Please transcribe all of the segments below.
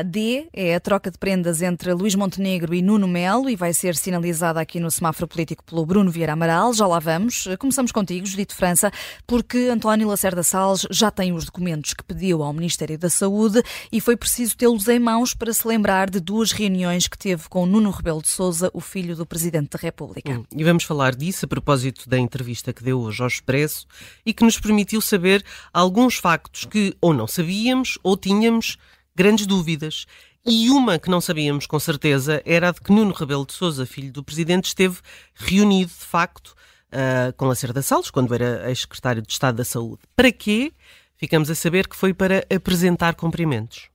AD é a troca de prendas entre Luís Montenegro e Nuno Melo e vai ser sinalizada aqui no semáforo político pelo Bruno Vieira Amaral. Já lá vamos. Começamos contigo, Judito França, porque António Lacerda Salles já tem os documentos que pediu ao Ministério da Saúde e foi preciso tê-los em mãos para se lembrar de duas reuniões que teve com Nuno Rebelo de Sousa, o filho do Presidente da República. Hum, e vamos falar disso a propósito da entrevista que deu hoje ao Expresso e que nos permitiu saber alguns factos que ou não sabíamos ou tínhamos grandes dúvidas. E uma que não sabíamos com certeza era a de que Nuno Rebelo de Sousa, filho do Presidente, esteve reunido de facto uh, com Lacerda Salles, quando era ex-secretário de Estado da Saúde. Para quê? Ficamos a saber que foi para apresentar cumprimentos.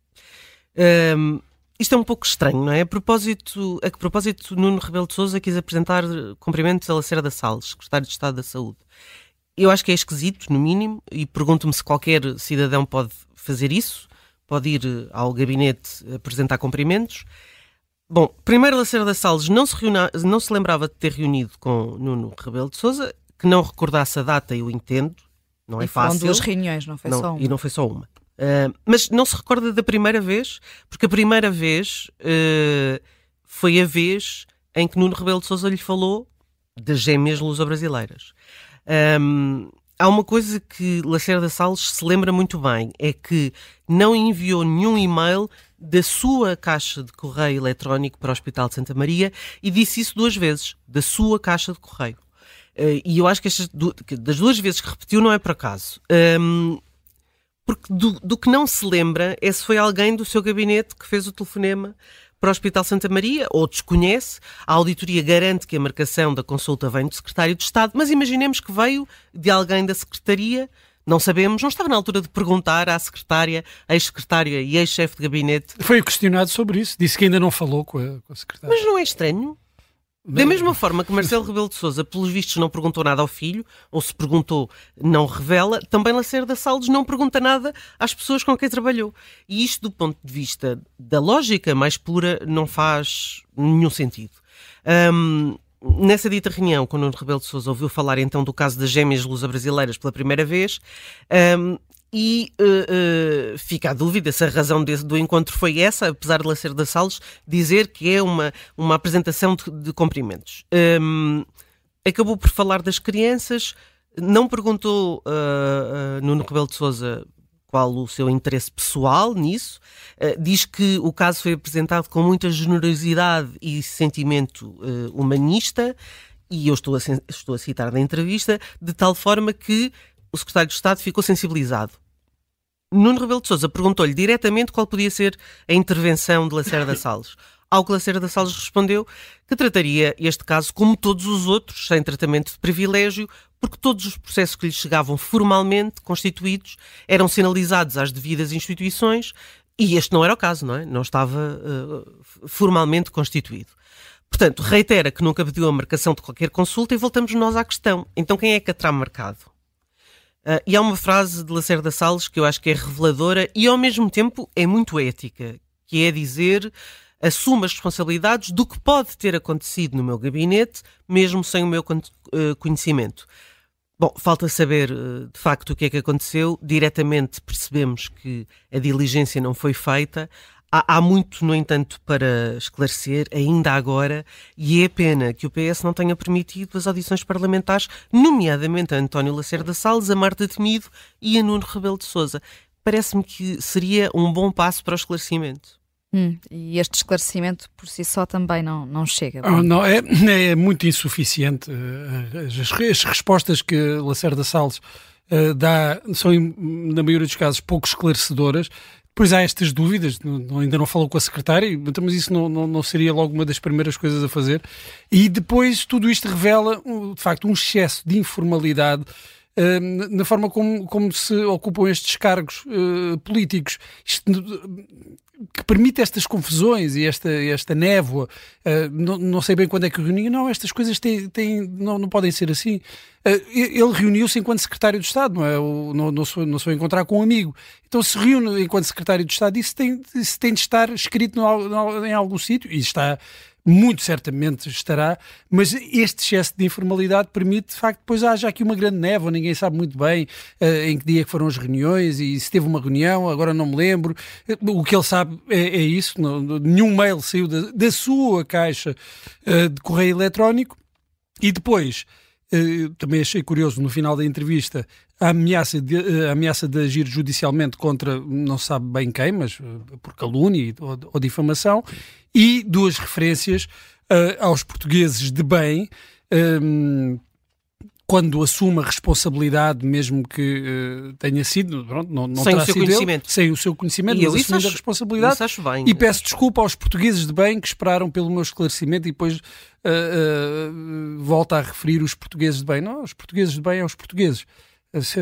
Um, isto é um pouco estranho, não é? A propósito, a que propósito Nuno Rebelo de Sousa quis apresentar cumprimentos a Lacerda Salles, secretário de Estado da Saúde. Eu acho que é esquisito, no mínimo, e pergunto-me se qualquer cidadão pode fazer isso pode ir eh, ao gabinete apresentar cumprimentos. Bom, primeiro Lacerda Salles não se, reuna, não se lembrava de ter reunido com Nuno Rebelo de Sousa, que não recordasse a data, eu entendo, não é e fácil. Foram duas reuniões, não foi não, só uma. E não foi só uma. Uh, mas não se recorda da primeira vez, porque a primeira vez uh, foi a vez em que Nuno Rebelo de Sousa lhe falou das gêmeas luso-brasileiras. Um, há uma coisa que Lacerda Salles se lembra muito bem, é que não enviou nenhum e-mail da sua caixa de correio eletrónico para o Hospital de Santa Maria e disse isso duas vezes, da sua caixa de correio. Uh, e eu acho que estas, das duas vezes que repetiu não é por acaso. Porque do, do, que não se lembra é se foi alguém do seu gabinete que fez o telefonema para o Hospital Santa Maria, ou desconhece, a auditoria garante que a marcação da consulta vem do Secretário de Estado, mas imaginemos que veio de alguém da Secretaria, não sabemos, não estava na altura de perguntar à secretária, ex-secretária e ex-chefe de gabinete. Foi questionado sobre isso, disse que ainda não falou com a, com a secretária. Mas não é estranho? Da mesma forma que Marcelo Rebelo de Sousa, pelos vistos, não perguntou nada ao filho, ou se perguntou, não revela, também Lacerda Salles não pergunta nada às pessoas com quem trabalhou. E isto, do ponto de vista da lógica mais pura, não faz nenhum sentido. Um, Nessa dita reunião, quando o Rebelo de Sousa ouviu falar então do caso das gêmeas lusa-brasileiras pela primeira vez, um, e uh, uh, fica a dúvida se a razão desse, do encontro foi essa, apesar de Lacerda Salles dizer que é uma, uma apresentação de, de cumprimentos. Um, acabou por falar das crianças, não perguntou uh, Nuno Rebelo de Sousa qual o seu interesse pessoal nisso. Uh, diz que o caso foi apresentado com muita generosidade e sentimento uh, humanista, e eu estou a, estou a citar da entrevista, de tal forma que o secretário de Estado ficou sensibilizado. Nuno Rebelo de Sousa perguntou-lhe diretamente qual podia ser a intervenção de Lacerda Salles. Ao que Lacerda Salles respondeu que trataria este caso como todos os outros, sem tratamento de privilégio, porque todos os processos que lhe chegavam formalmente constituídos eram sinalizados às devidas instituições e este não era o caso, não é? Não estava uh, formalmente constituído. Portanto, reitera que nunca pediu a marcação de qualquer consulta e voltamos nós à questão. Então, quem é que a terá marcado? Uh, e há uma frase de Lacerda Salles que eu acho que é reveladora e ao mesmo tempo é muito ética, que é dizer assumo as responsabilidades do que pode ter acontecido no meu gabinete, mesmo sem o meu uh, conhecimento. Bom, falta saber uh, de facto o que é que aconteceu. Diretamente percebemos que a diligência não foi feita. Há, há, muito, no entanto, para esclarecer, ainda agora, e é pena que o PS não tenha permitido as audições parlamentares, nomeadamente a António Lacerda Salles, a Marta Temido e a Nuno Rebelo de Sousa. Parece-me que seria um bom passo para o esclarecimento. Hum, e este esclarecimento por si só também não, não chega. Oh, não, é, é muito insuficiente. Eh, as, as respostas que Lacerda Salles uh, dá são, na maioria dos casos, pouco esclarecedoras. Pois há estas dúvidas, não, ainda não falou com a secretária, então, mas isso não, não, não, seria logo uma das primeiras coisas a fazer. E depois tudo isto revela, de facto, um excesso de informalidade na forma como, como se ocupam estes cargos uh, políticos. Isto, que permite estas confusões e esta, esta névoa. Uh, não, não, sei bem quando é que reuniu. Não, estas coisas têm, têm, não, não podem ser assim. Uh, ele reuniu-se enquanto secretário de Estado, não é? O, não, não, se, não foi encontrar com um amigo. Então, se reúne enquanto secretário de Estado, isso tem, isso tem de estar escrito no, no, em algum sítio e está muito certamente estará, mas este excesso de informalidade permite, de facto, depois haja aqui uma grande névoa, ninguém sabe muito bem uh, em que dia foram as reuniões e se teve uma reunião, agora não me lembro. O que ele sabe é, é isso, não, nenhum mail saiu da, da sua caixa uh, de correio eletrónico e depois Uh, também achei curioso no final da entrevista a ameaça de, a ameaça de agir judicialmente contra não se sabe bem quem, mas uh, por calúnia ou, ou, difamação, e duas referências uh, aos portugueses de bem. Um, quando assume a responsabilidade, mesmo que uh, tenha sido, pronto, não, não sem o seu conhecimento. Ele, sem o seu conhecimento, e mas assumindo acho, a responsabilidade. Bem, e peço desculpa aos portugueses de bem que esperaram pelo meu esclarecimento e depois uh, uh, volta a referir os portugueses de bem. Não, os portugueses de bem são os portugueses.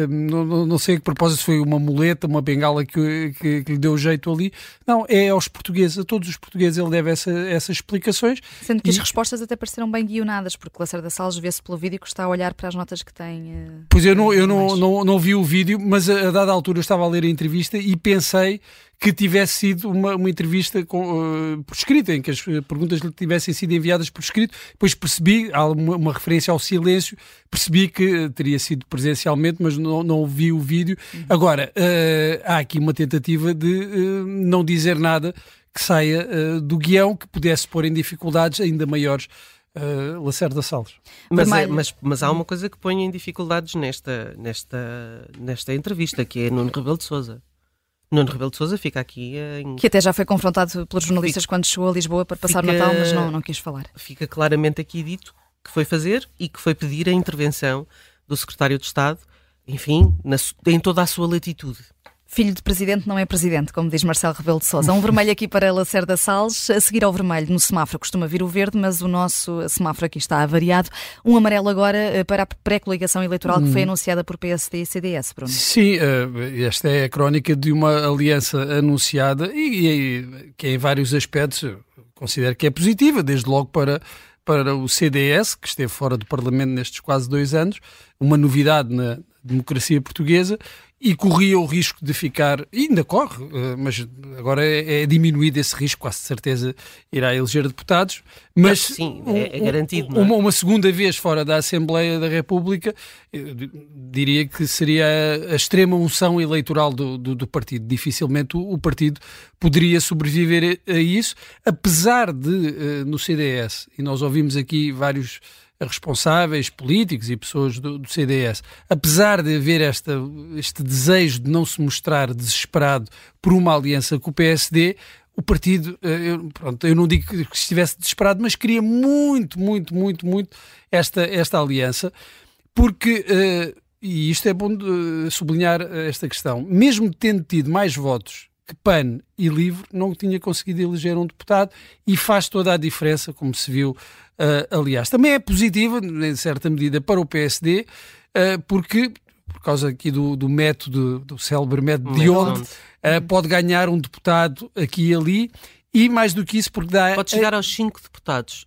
Não, não, sei a que propósito foi uma muleta, uma bengala que, que, que, lhe deu jeito ali. Não, é aos portugueses, a todos os portugueses ele deve essa, essas explicações. Sendo que e... as respostas até pareceram bem guionadas, porque Lacerda Salles vê-se pelo vídeo que está a olhar para as notas que tem. Uh, pois eu, não, eu não, não, não vi o vídeo, mas a, a dada altura eu estava a ler a entrevista e pensei que tivesse sido uma, uma entrevista com, uh, por escrito, em que as perguntas lhe tivessem sido enviadas por escrito. Depois percebi, há uma, uma referência ao silêncio, percebi que teria sido presencialmente, mas não, não vi o vídeo. Uhum. Agora, uh, há aqui uma tentativa de uh, não dizer nada que saia do guião que pudesse pôr em dificuldades ainda maiores uh, Lacerda Salles. Mas, é, mas, mas, há uma coisa que põe em dificuldades nesta, nesta, nesta entrevista, que é Nuno Rebelo de Sousa. Nuno Rebelo de Sousa fica aqui em... Que até já foi confrontado pelos jornalistas fica, quando chegou a Lisboa para passar fica, Natal, mas não, não quis falar. Fica claramente aqui dito que foi fazer e que foi pedir a intervenção do Secretário de Estado, enfim, na, em toda a sua latitude. Filho de presidente não é presidente, como diz Marcelo Rebelo de Sousa. Um vermelho aqui para Lacerda Salles, a seguir ao vermelho no semáforo costuma vir o verde, mas o nosso semáforo aqui está avariado. Um amarelo agora eh, para a pré-coligação eleitoral que foi hum. anunciada por PSD e CDS, Bruno. Sim, eh, esta é a crónica de uma aliança anunciada e, e que em vários aspectos considero que é positiva, desde logo para para o CDS, que esteve fora do Parlamento nestes quase dois anos, uma novidade na democracia portuguesa, e corria o risco de ficar, ainda corre, eh, mas agora é, é diminuído esse risco, quase certeza irá eleger deputados. Mas sim, é, é garantido. Um, uma, uma, segunda vez fora da Assembleia da República, diria que seria a extrema unção eleitoral do, do, do partido. Dificilmente o, o, partido poderia sobreviver a, a isso, apesar de eh, no CDS, e nós ouvimos aqui vários responsáveis políticos e pessoas do, do, CDS, apesar de haver esta, este desejo de não se mostrar desesperado por uma aliança com o PSD, o partido, eh, eu, pronto, eu não digo que estivesse desesperado, mas queria muito, muito, muito, muito esta, esta aliança, porque, uh, e isto é bom sublinhar esta questão, mesmo tendo tido mais votos que PAN e LIVRE não tinha conseguido eleger um deputado e faz toda a diferença, como se viu, uh, aliás. Também é positiva, em certa medida, para o PSD, uh, ah, porque, por causa aqui do, do método, do célebre método de onde, uh, pode ganhar um deputado aqui e ali, e mais do que isso, porque dá... Pode chegar aos cinco deputados,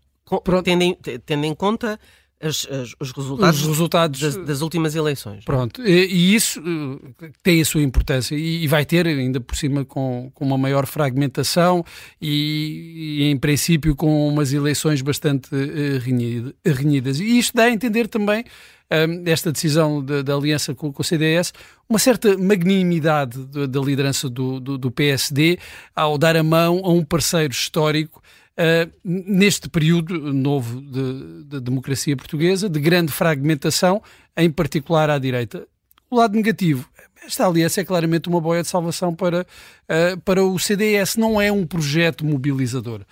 tendo, tendo em conta as, as, os resultados, os resultados das, das, últimas eleições. Pronto, e, e isso uh, tem a sua importância e, e, vai ter, ainda por cima, com, com uma maior fragmentação e, e, em princípio, com umas eleições bastante uh, renhidas. E isto dá a entender também um, esta decisão da, aliança com, com, o CDS, uma certa magnanimidade da liderança do, do, do, PSD ao dar a mão a um parceiro histórico Uh, neste período novo de, de, democracia portuguesa, de grande fragmentação, em particular à direita. O lado negativo, esta aliança é claramente uma boia de salvação para, uh, para o CDS, não é um projeto mobilizador.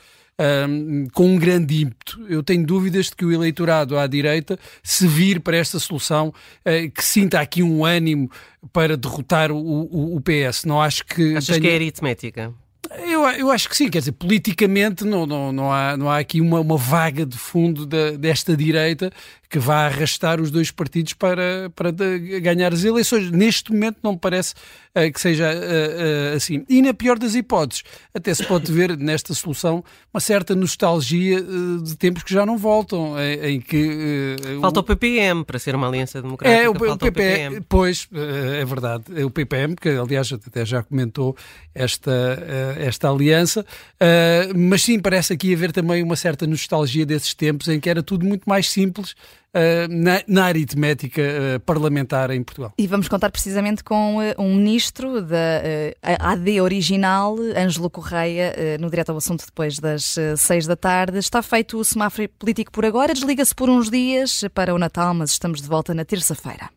Uh, com um grande ímpeto. Eu tenho dúvidas de que o eleitorado à direita se vir para esta solução, que sinta aqui um ânimo para derrotar o, o, o PS. Não acho que. Achas tenha... que é aritmética? Eu, eu acho que sim, quer dizer, politicamente não, não, não, há, não há aqui uma, uma vaga de fundo da, desta direita que vá arrastar os dois partidos para, para ganhar as eleições. Neste momento não me parece uh, que seja uh, uh, assim. E na pior das hipóteses, até se pode ver nesta solução uma certa nostalgia de tempos que já não voltam, em, em que... falta o... o PPM para ser uma aliança democrática. É, o, o, PPM. Pois, é verdade. É o PPM, que aliás até já comentou esta, esta aliança, mas sim, parece aqui haver também uma certa nostalgia desses tempos em que era tudo muito mais simples na, na, aritmética uh, parlamentar em Portugal. E vamos contar precisamente com uh, um ministro da AD original, Ângelo Correia, no Direto ao Assunto depois das seis da tarde. Está feito o semáforo político por agora, desliga-se por uns dias para o Natal, mas estamos de volta na terça-feira.